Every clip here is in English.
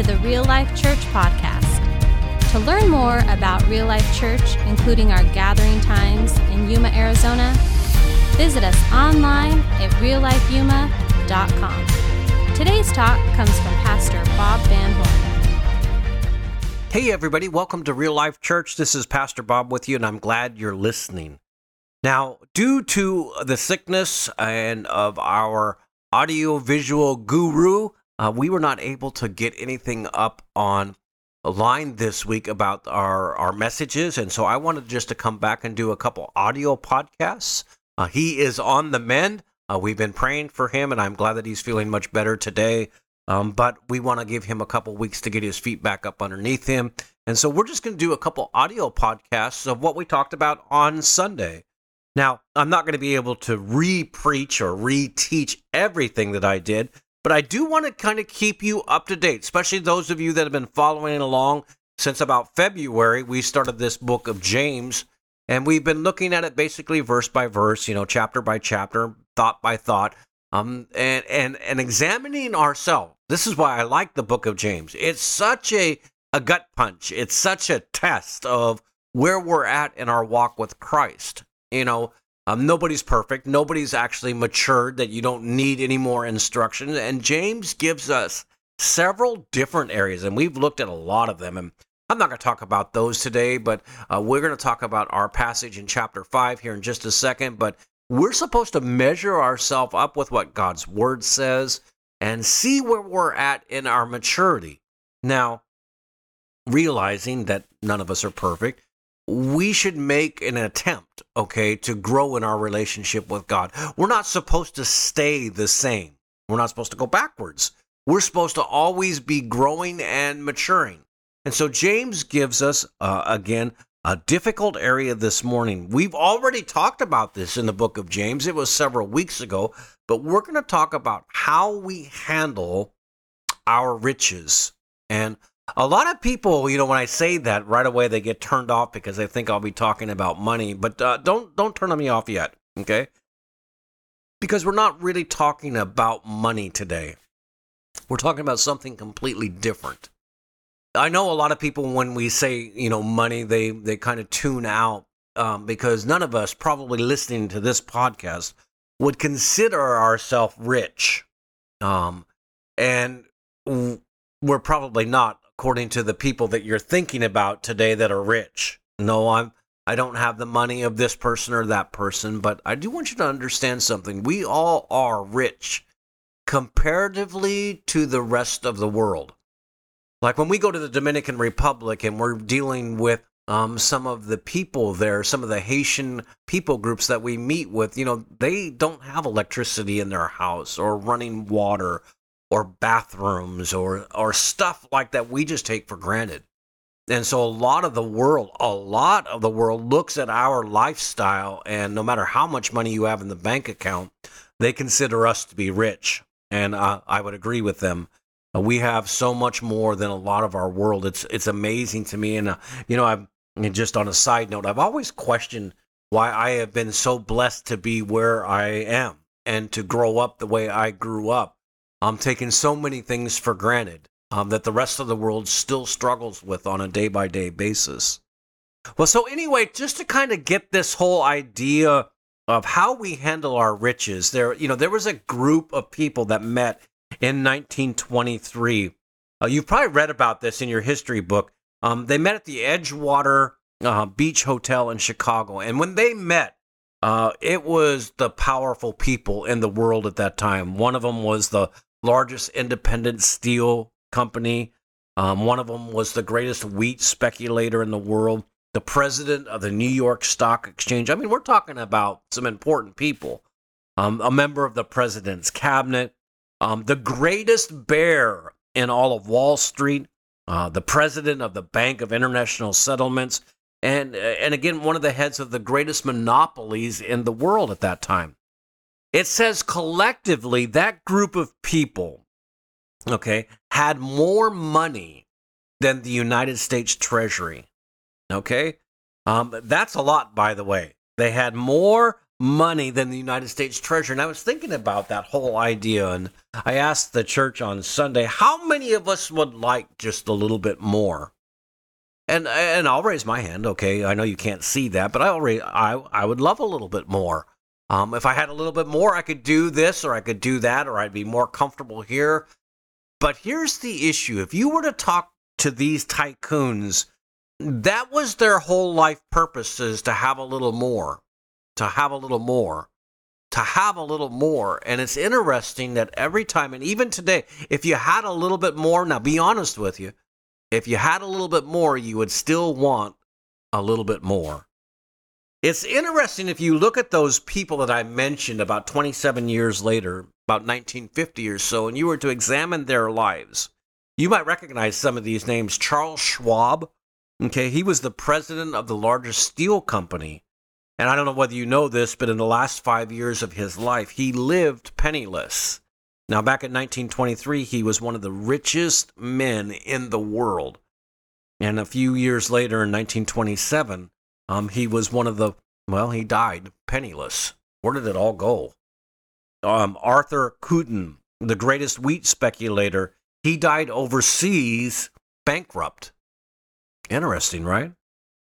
to the Real Life Church podcast. To learn more about Real Life Church, including our gathering times in Yuma, Arizona, visit us online at reallifeyuma.com. Today's talk comes from Pastor Bob Van Horn. Hey, everybody, welcome to Real Life Church. This is Pastor Bob with you, and I'm glad you're listening. Now, due to the sickness and of our audio-visual guru, uh, we were not able to get anything up on line this week about our, our messages, and so I wanted just to come back and do a couple audio podcasts. Uh, he is on the mend. Uh, we've been praying for him, and I'm glad that he's feeling much better today. Um, but we want to give him a couple weeks to get his feet back up underneath him. And so we're just going to do a couple audio podcasts of what we talked about on Sunday. Now, I'm not going to be able to re preach or re teach everything that I did, but I do want to kind of keep you up to date, especially those of you that have been following along since about February. We started this book of James, and we've been looking at it basically verse by verse, you know, chapter by chapter, thought by thought, um, and, and, and examining ourselves. This is why I like the book of James. It's such a, a gut punch, it's such a test of where we're at in our walk with Christ. You know, um, nobody's perfect. Nobody's actually matured that you don't need any more instruction. And James gives us several different areas, and we've looked at a lot of them. And I'm not going to talk about those today, but uh, we're going to talk about our passage in chapter 5 here in just a second. But we're supposed to measure ourselves up with what God's word says and see where we're at in our maturity. Now, realizing that none of us are perfect, we should make an attempt, okay, to grow in our relationship with God. We're not supposed to stay the same. We're not supposed to go backwards. We're supposed to always be growing and maturing. And so James gives us, uh, again, a difficult area this morning. We've already talked about this in the book of James. It was several weeks ago, but we're going to talk about how we handle our riches. And a lot of people, you know, when I say that, right away they get turned off because they think I'll be talking about money. But uh, don't don't turn me off yet, okay? Because we're not really talking about money today. We're talking about something completely different. I know a lot of people when we say you know money, they they kind of tune out um, because none of us probably listening to this podcast would consider ourselves rich, um, and we're probably not according to the people that you're thinking about today that are rich. No, I'm I don't have the money of this person or that person, but I do want you to understand something. We all are rich comparatively to the rest of the world. Like when we go to the Dominican Republic and we're dealing with um, some of the people there, some of the Haitian people groups that we meet with, you know, they don't have electricity in their house or running water or bathrooms or or stuff like that we just take for granted. And so a lot of the world, a lot of the world looks at our lifestyle and no matter how much money you have in the bank account, they consider us to be rich. And uh, I would agree with them. Uh, we have so much more than a lot of our world. It's it's amazing to me. And uh, you know, I'm just on a side note, I've always questioned why I have been so blessed to be where I am and to grow up the way I grew up. I'm taking so many things for granted um, that the rest of the world still struggles with on a day by day basis. Well, so anyway, just to kind of get this whole idea of how we handle our riches, there, you know, there was a group of people that met in 1923. Uh, you've probably read about this in your history book. Um, they met at the Edgewater uh, Beach Hotel in Chicago, and when they met, uh, it was the powerful people in the world at that time. One of them was the largest independent steel company. Um, one of them was the greatest wheat speculator in the world, the president of the New York Stock Exchange. I mean, we're talking about some important people. Um, a member of the president's cabinet, um, the greatest bear in all of Wall Street, uh, the president of the Bank of International Settlements, and and again one of the heads of the greatest monopolies in the world at that time. It says collectively that group of people, okay, had more money than the United States Treasury. Okay? Um, that's a lot, by the way. They had more money than the United States Treasury. And I was thinking about that whole idea, and I asked the church on Sunday, how many of us would like just a little bit more? And and I'll raise my hand. Okay, I know you can't see that, but I already I I would love a little bit more. Um, if I had a little bit more, I could do this or I could do that, or I'd be more comfortable here. But here's the issue: if you were to talk to these tycoons, that was their whole life purposes to have a little more to have a little more, to have a little more. And it's interesting that every time, and even today, if you had a little bit more, now be honest with you, if you had a little bit more, you would still want a little bit more. It's interesting if you look at those people that I mentioned about 27 years later, about 1950 or so, and you were to examine their lives, you might recognize some of these names. Charles Schwab, okay, he was the president of the largest steel company and I don't know whether you know this, but in the last five years of his life, he lived penniless. Now, back in 1923, he was one of the richest men in the world. And a few years later, in 1927, um, he was one of the, well, he died penniless. Where did it all go? Um, Arthur Cutten, the greatest wheat speculator, he died overseas bankrupt. Interesting, right?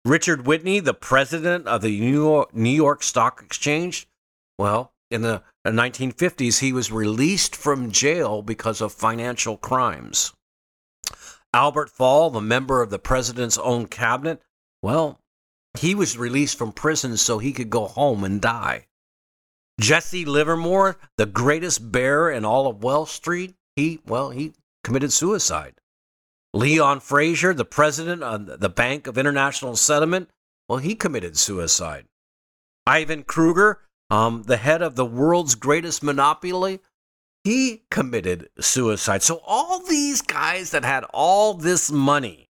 Richard Whitney, the president of the New York, New York Stock Exchange, well, in the 1950s, he was released from jail because of financial crimes. Albert Fall, the member of the president's own cabinet, well, he was released from prison so he could go home and die. Jesse Livermore, the greatest bear in all of Wall Street, he, well, he committed suicide. Leon Fraser, the president of the Bank of International Settlement, well, he committed suicide. Ivan Kruger, um, the head of the world's greatest monopoly, he committed suicide. So all these guys that had all this money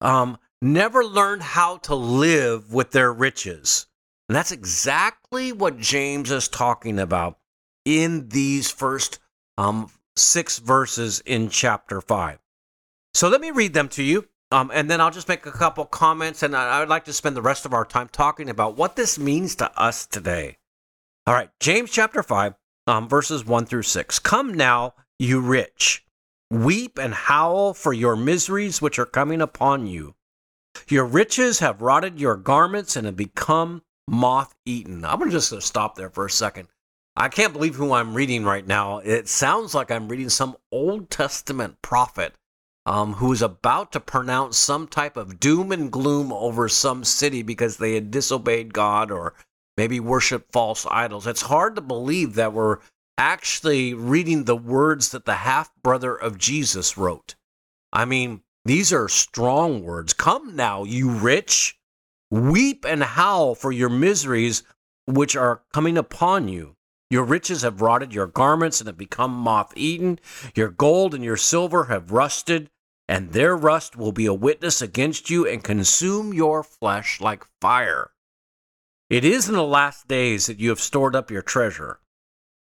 um, never learned how to live with their riches. And that's exactly what James is talking about in these first um, six verses in chapter 5. So let me read them to you. Um, and then I'll just make a couple comments, and I, I would like to spend the rest of our time talking about what this means to us today. All right, James chapter 5, um, verses 1 through 6. Come now, you rich, weep and howl for your miseries which are coming upon you. Your riches have rotted your garments and have become moth eaten. I'm just going to stop there for a second. I can't believe who I'm reading right now. It sounds like I'm reading some Old Testament prophet um, who is about to pronounce some type of doom and gloom over some city because they had disobeyed God or maybe worshiped false idols. It's hard to believe that we're actually reading the words that the half brother of Jesus wrote. I mean, these are strong words. Come now, you rich, weep and howl for your miseries which are coming upon you. Your riches have rotted your garments and have become moth eaten. Your gold and your silver have rusted, and their rust will be a witness against you and consume your flesh like fire. It is in the last days that you have stored up your treasure.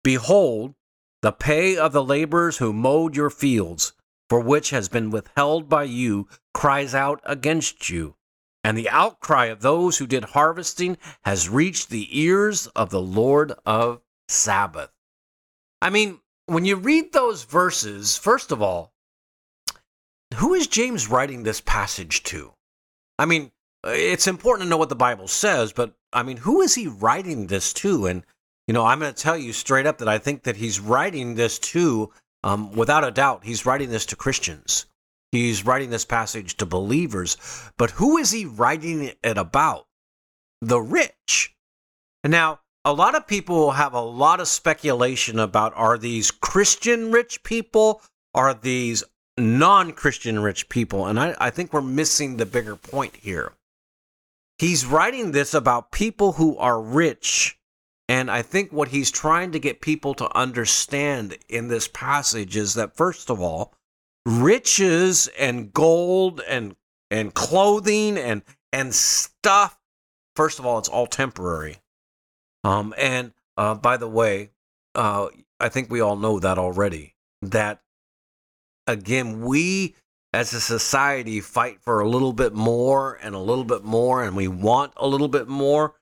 Behold, the pay of the laborers who mowed your fields, for which has been withheld by you, cries out against you. And the outcry of those who did harvesting has reached the ears of the Lord of Sabaoth. I mean, when you read those verses, first of all, who is James writing this passage to? I mean, it's important to know what the Bible says, but I mean, who is he writing this to? And, you know, I'm going to tell you straight up that I think that he's writing this to, um, without a doubt, he's writing this to Christians. He's writing this passage to believers. But who is he writing it about? The rich. Now, a lot of people have a lot of speculation about are these Christian rich people? Are these non Christian rich people? And I, I think we're missing the bigger point here. He's writing this about people who are rich. And I think what he's trying to get people to understand in this passage is that, first of all, riches and gold and and clothing and and stuff first of all it's all temporary um, and uh, by the way, uh, I think we all know that already. That again, we as a society fight for a little bit more and a little bit more, and we want a little bit more.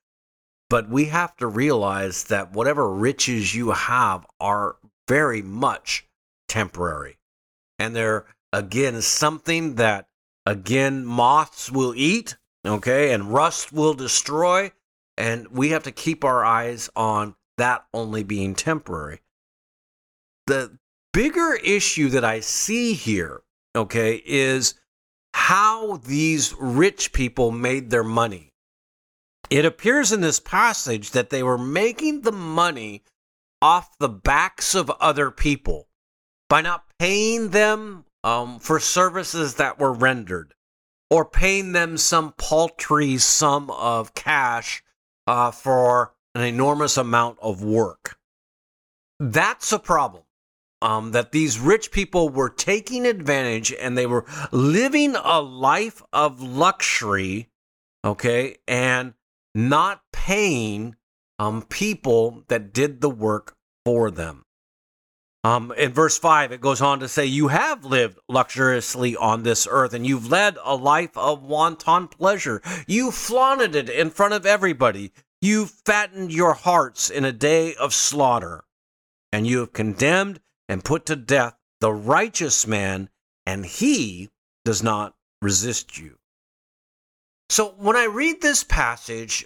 But we have to realize that whatever riches you have are very much temporary. And they're, again, something that, again, moths will eat, okay, and rust will destroy. And we have to keep our eyes on that only being temporary. The bigger issue that I see here, okay, is how these rich people made their money. It appears in this passage that they were making the money off the backs of other people by not paying them um, for services that were rendered or paying them some paltry sum of cash uh, for an enormous amount of work. That's a problem. Um, that these rich people were taking advantage and they were living a life of luxury, okay, and not paying um, people that did the work for them. Um, in verse 5, it goes on to say, You have lived luxuriously on this earth, and you've led a life of wanton pleasure. You flaunted it in front of everybody. You fattened your hearts in a day of slaughter, and you have condemned and put to death the righteous man, and he does not resist you. So when I read this passage,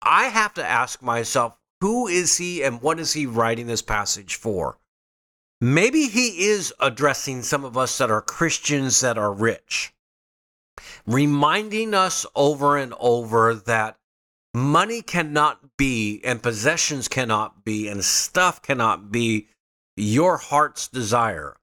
I have to ask myself, who is he and what is he writing this passage for? Maybe he is addressing some of us that are Christians that are rich, reminding us over and over that money cannot be, and possessions cannot be, and stuff cannot be your heart's desire.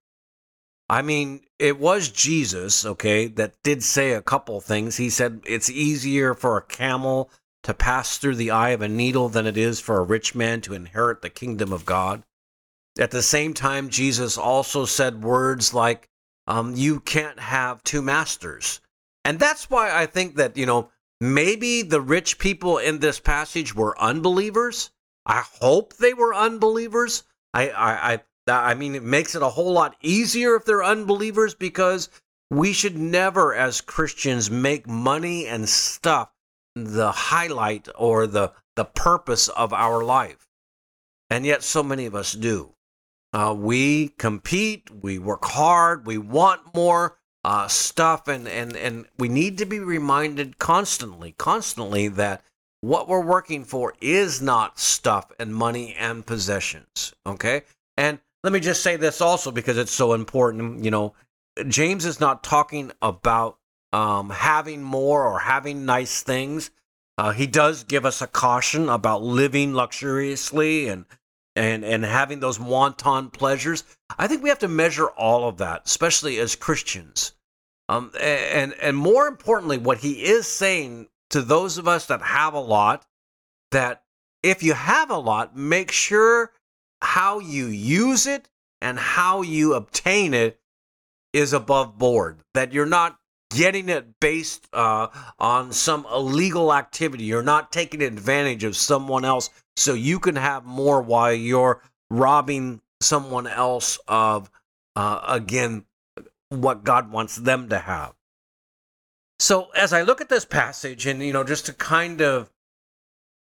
I mean, it was Jesus, okay, that did say a couple things. He said it's easier for a camel to pass through the eye of a needle than it is for a rich man to inherit the kingdom of God. At the same time, Jesus also said words like, um, You can't have two masters. And that's why I think that, you know, maybe the rich people in this passage were unbelievers. I hope they were unbelievers. I, I, I I mean, it makes it a whole lot easier if they're unbelievers because we should never, as Christians, make money and stuff the highlight or the, the purpose of our life. And yet, so many of us do. Uh, we compete, we work hard, we want more uh, stuff, and, and, and we need to be reminded constantly, constantly that what we're working for is not stuff and money and possessions. Okay? And let me just say this also because it's so important. You know, James is not talking about um, having more or having nice things. Uh, he does give us a caution about living luxuriously and and and having those wanton pleasures. I think we have to measure all of that, especially as Christians. Um, and and more importantly, what he is saying to those of us that have a lot, that if you have a lot, make sure how you use it and how you obtain it is above board. That you're not getting it based uh, on some illegal activity. You're not taking advantage of someone else so you can have more while you're robbing someone else of, uh, again, what God wants them to have. So as I look at this passage, and you know, just to kind of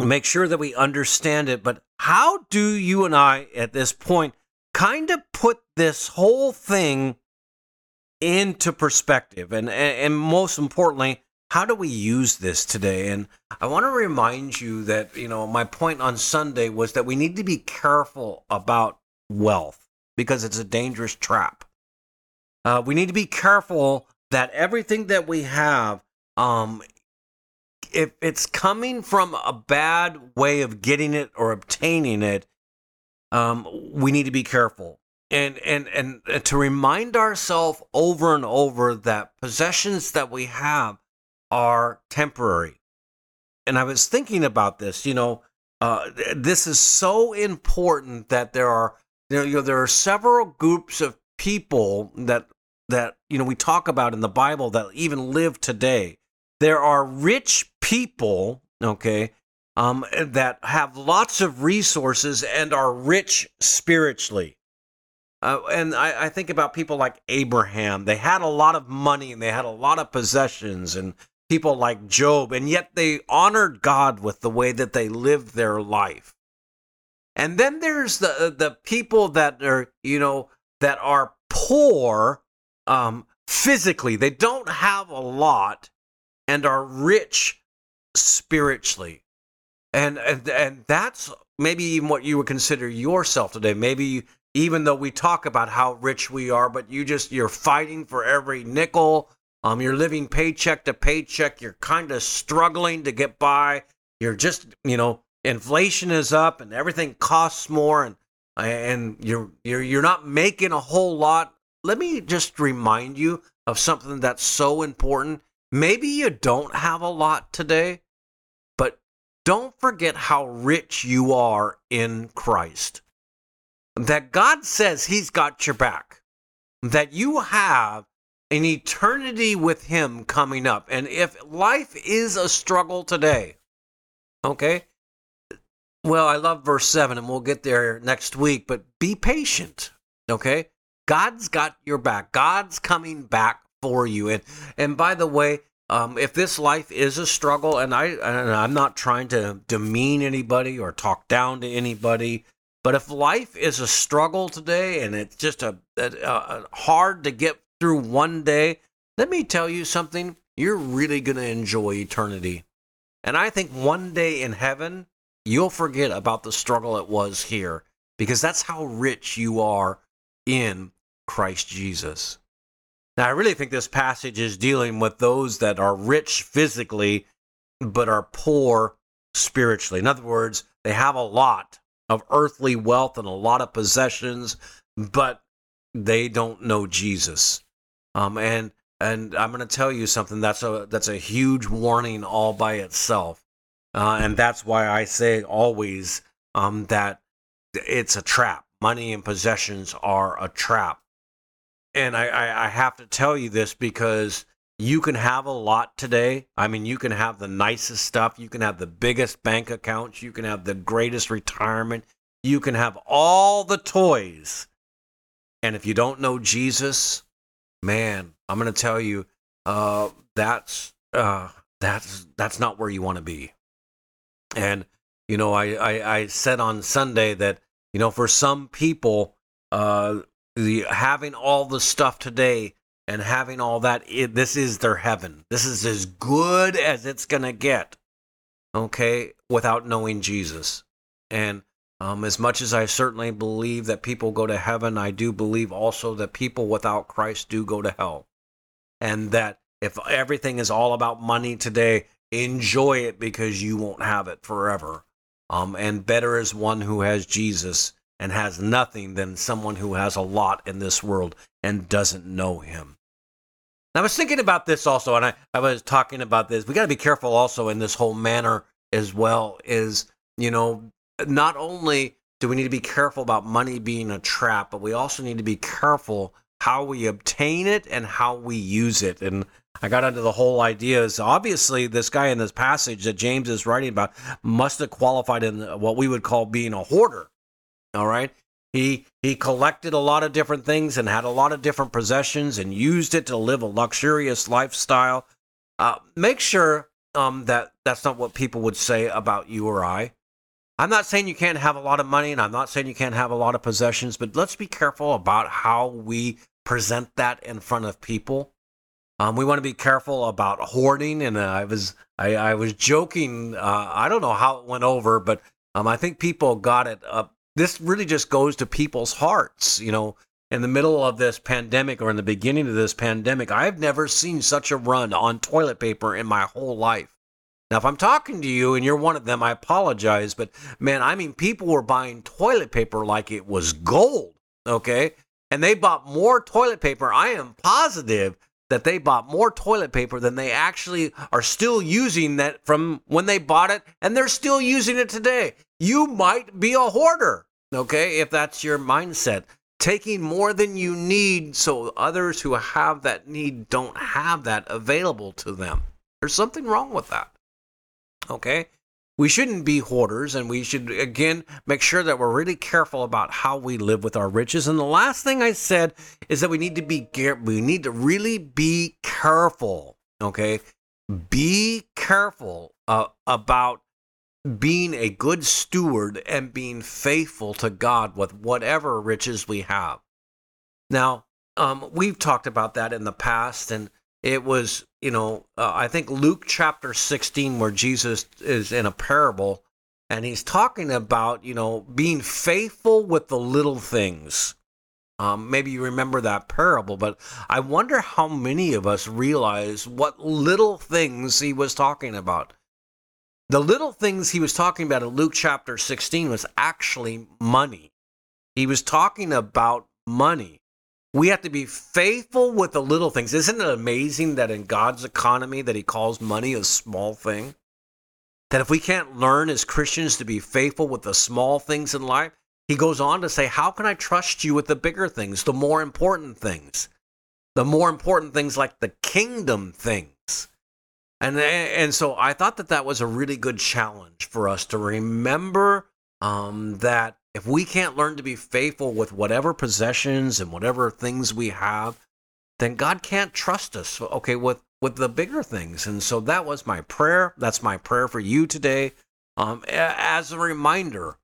make sure that we understand it. But how do you and I, at this point, kind of put this whole thing into perspective? And, and, most importantly, how do we use this today? And I want to remind you that, you know, my point on Sunday was that we need to be careful about wealth because it's a dangerous trap. Uh, we need to be careful that everything that we have um, if it's coming from a bad way of getting it or obtaining it, um, we need to be careful and and and to remind ourselves over and over that possessions that we have are temporary. And I was thinking about this. You know, uh, this is so important that there are you know there are several groups of people that that you know we talk about in the Bible that even live today there are rich people, okay, um, that have lots of resources and are rich spiritually. Uh, and I, I, think about people like Abraham. They had a lot of money and they had a lot of possessions, and people like Job, and yet they honored God with the way that they lived their life. And then there's the the people that are, you know, that are poor um, physically. They don't have a lot and are rich spiritually. And and and that's maybe even what you would consider yourself today. Maybe even though we talk about how rich we are, but you just you're fighting for every nickel. Um, you're living paycheck to paycheck. You're kind of struggling to get by. You're just, you know, inflation is up and everything costs more, and and you're you're you're not making a whole lot. Let me just remind you of something that's so important. Maybe you don't have a lot today, don't forget how rich you are in Christ that God says He's got your back, that you have an eternity with Him coming up. And if life is a struggle today, okay, well, I love verse 7, and we'll get there next week, but be patient, okay? God's got your back. God's coming back for you. And and by the way, um, if this life is a struggle, and I and I'm not trying to demean anybody or talk down to anybody, but if life is a struggle today and it's just a, a, a hard to get through one day, let me tell you something. You're really going to enjoy eternity. And I think one day in heaven, you'll forget about the struggle it was here because that's how rich you are in Christ Jesus. Now, I really think this passage is dealing with those that are rich physically but are poor spiritually. In other words, they have a lot, of earthly wealth and a lot of possessions, but they don't know Jesus. Um, and and I'm going to tell you something that's a that's a huge warning all by itself, uh, and that's why I say always um, that it's a trap. Money and possessions are a trap, and I, I, I have to tell you this because you can have a lot today. I mean, you can have the nicest stuff. You can have the biggest bank accounts. You can have the greatest retirement. You can have all the toys. And if you don't know Jesus, man, I'm going to tell you, uh, that's, uh, that's, that's not where you want to be. And, you know, I, I, I said on Sunday that, you know, for some people, uh, the having all the stuff today and having all that, it, this is their heaven. This is as good as it's going to get, okay, without knowing Jesus. And um, as much as I certainly believe that people go to heaven, I do believe also that people without Christ do go to hell. And that if everything is all about money today, enjoy it because you won't have it forever. Um, and better is one who has Jesus and has nothing than someone who has a lot in this world and doesn't know him. I was thinking about this also, and I, I was talking about this. We got to be careful also in this whole manner as well. Is you know, not only do we need to be careful about money being a trap, but we also need to be careful how we obtain it and how we use it. And I got into the whole idea is obviously this guy in this passage that James is writing about must have qualified in what we would call being a hoarder. All right. He he collected a lot of different things and had a lot of different possessions and used it to live a luxurious lifestyle. Uh, make sure um, that that's not what people would say about you or I. I'm not saying you can't have a lot of money, and I'm not saying you can't have a lot of possessions, but let's be careful about how we present that in front of people. Um, we want to be careful about hoarding, and uh, I was I, I was joking. Uh, I don't know how it went over, but um, I think people got it up this really just goes to people's hearts. You know, in the middle of this pandemic or in the beginning of this pandemic, I've never seen such a run on toilet paper in my whole life. Now, if I'm talking to you and you're one of them, I apologize. But man, I mean, people were buying toilet paper like it was gold. Okay. And they bought more toilet paper. I am positive that they bought more toilet paper than they actually are still using that from when they bought it. And they're still using it today. You might be a hoarder okay, if that's your mindset. Taking more than you need so others who have that need don't have that available to them. There's something wrong with that. Okay? We shouldn't be hoarders, and we should, again, make sure that we're really careful about how we live with our riches. And the last thing I said is that we need to be, we need to really be careful, okay? be careful uh, about being a good steward and being faithful to God with whatever riches we have. Now, um, we've talked about that in the past, and it was, you know, uh, I think Luke chapter 16, where Jesus is in a parable and he's talking about, you know, being faithful with the little things. Um, maybe you remember that parable, but I wonder how many of us realize what little things he was talking about. The little things he was talking about in Luke chapter 16 was actually money. He was talking about money. We have to be faithful with the little things. Isn't it amazing that in God's economy that he calls money a small thing? That if we can't learn as Christians to be faithful with the small things in life, he goes on to say, How can I trust you with the bigger things, the more important things? The more important things like the kingdom things. And, and so I thought that that was a really good challenge for us to remember um, that if we can't learn to be faithful with whatever possessions and whatever things we have, then God can't trust us, okay, with, with the bigger things. And so that was my prayer. That's my prayer for you today um, as a reminder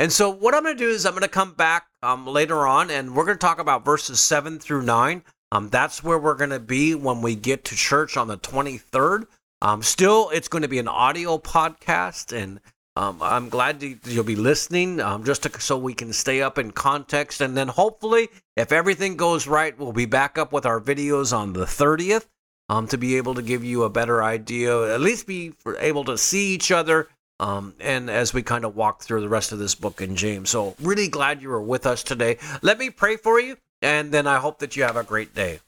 and so what I'm going to do is I'm going to come back um, later on, and we're going to talk about verses seven through nine. Um, that's where we're going to be when we get to church on the 23rd. Um, still, it's going to be an audio podcast, and um, I'm glad to, you'll be listening um, just to, so we can stay up in context. And then hopefully, if everything goes right, we'll be back up with our videos on the 30th um, to be able to give you a better idea, at least be able to see each other um, and as we kind of walk through the rest of this book in James. So, really glad you were with us today. Let me pray for you, and then I hope that you have a great day.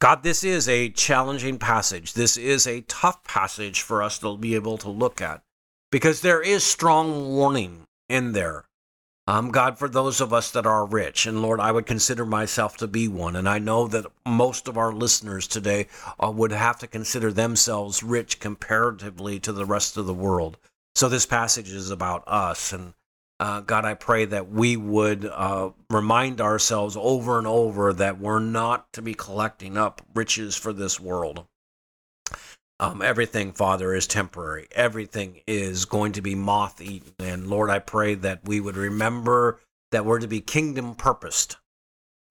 God, this is a challenging passage. This is a tough passage for us to be able to look at because there is strong warning in there. Um, God, for those of us that are rich, and Lord, I would consider myself to be one, and I know that most of our listeners today uh, would have to consider themselves rich comparatively to the rest of the world. So this passage is about us, and uh, God, I pray that we would uh, remind ourselves over and over that we're not to be collecting up riches for this world. Um, everything, Father, is temporary. Everything is going to be moth eaten. And Lord, I pray that we would remember that we're to be kingdom purposed.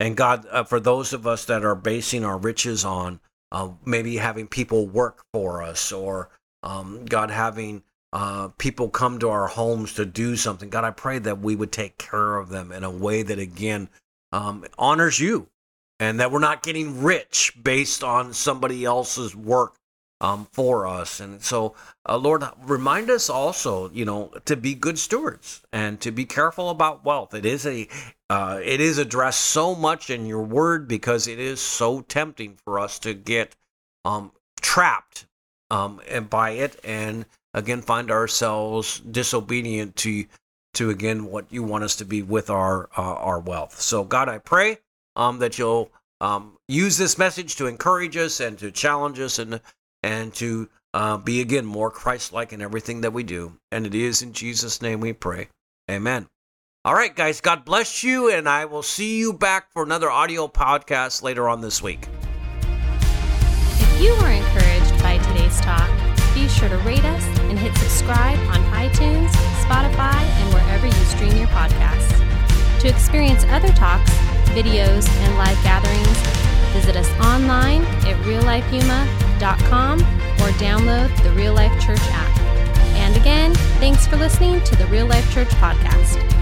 And God, uh, for those of us that are basing our riches on uh, maybe having people work for us or um, God having uh, people come to our homes to do something, God, I pray that we would take care of them in a way that, again, um, honors you and that we're not getting rich based on somebody else's work um, for us. And so, uh, Lord, remind us also, you know, to be good stewards and to be careful about wealth. It is a uh, it is addressed so much in your word because it is so tempting for us to get um, trapped um, and by it, and again find ourselves disobedient to to again what you want us to be with our uh, our wealth. So, God, I pray um, that you'll um, use this message to encourage us and to challenge us and and to uh, be again more Christ like in everything that we do. And it is in Jesus' name we pray. Amen. All right, guys, God bless you, and I will see you back for another audio podcast later on this week. If you were encouraged by today's talk, be sure to rate us and hit subscribe on iTunes, Spotify, and wherever you stream your podcasts. To experience other talks, videos, and live gatherings, visit us online at reallifeyuma.com or download the Real Life Church app. And again, thanks for listening to the Real Life Church podcast.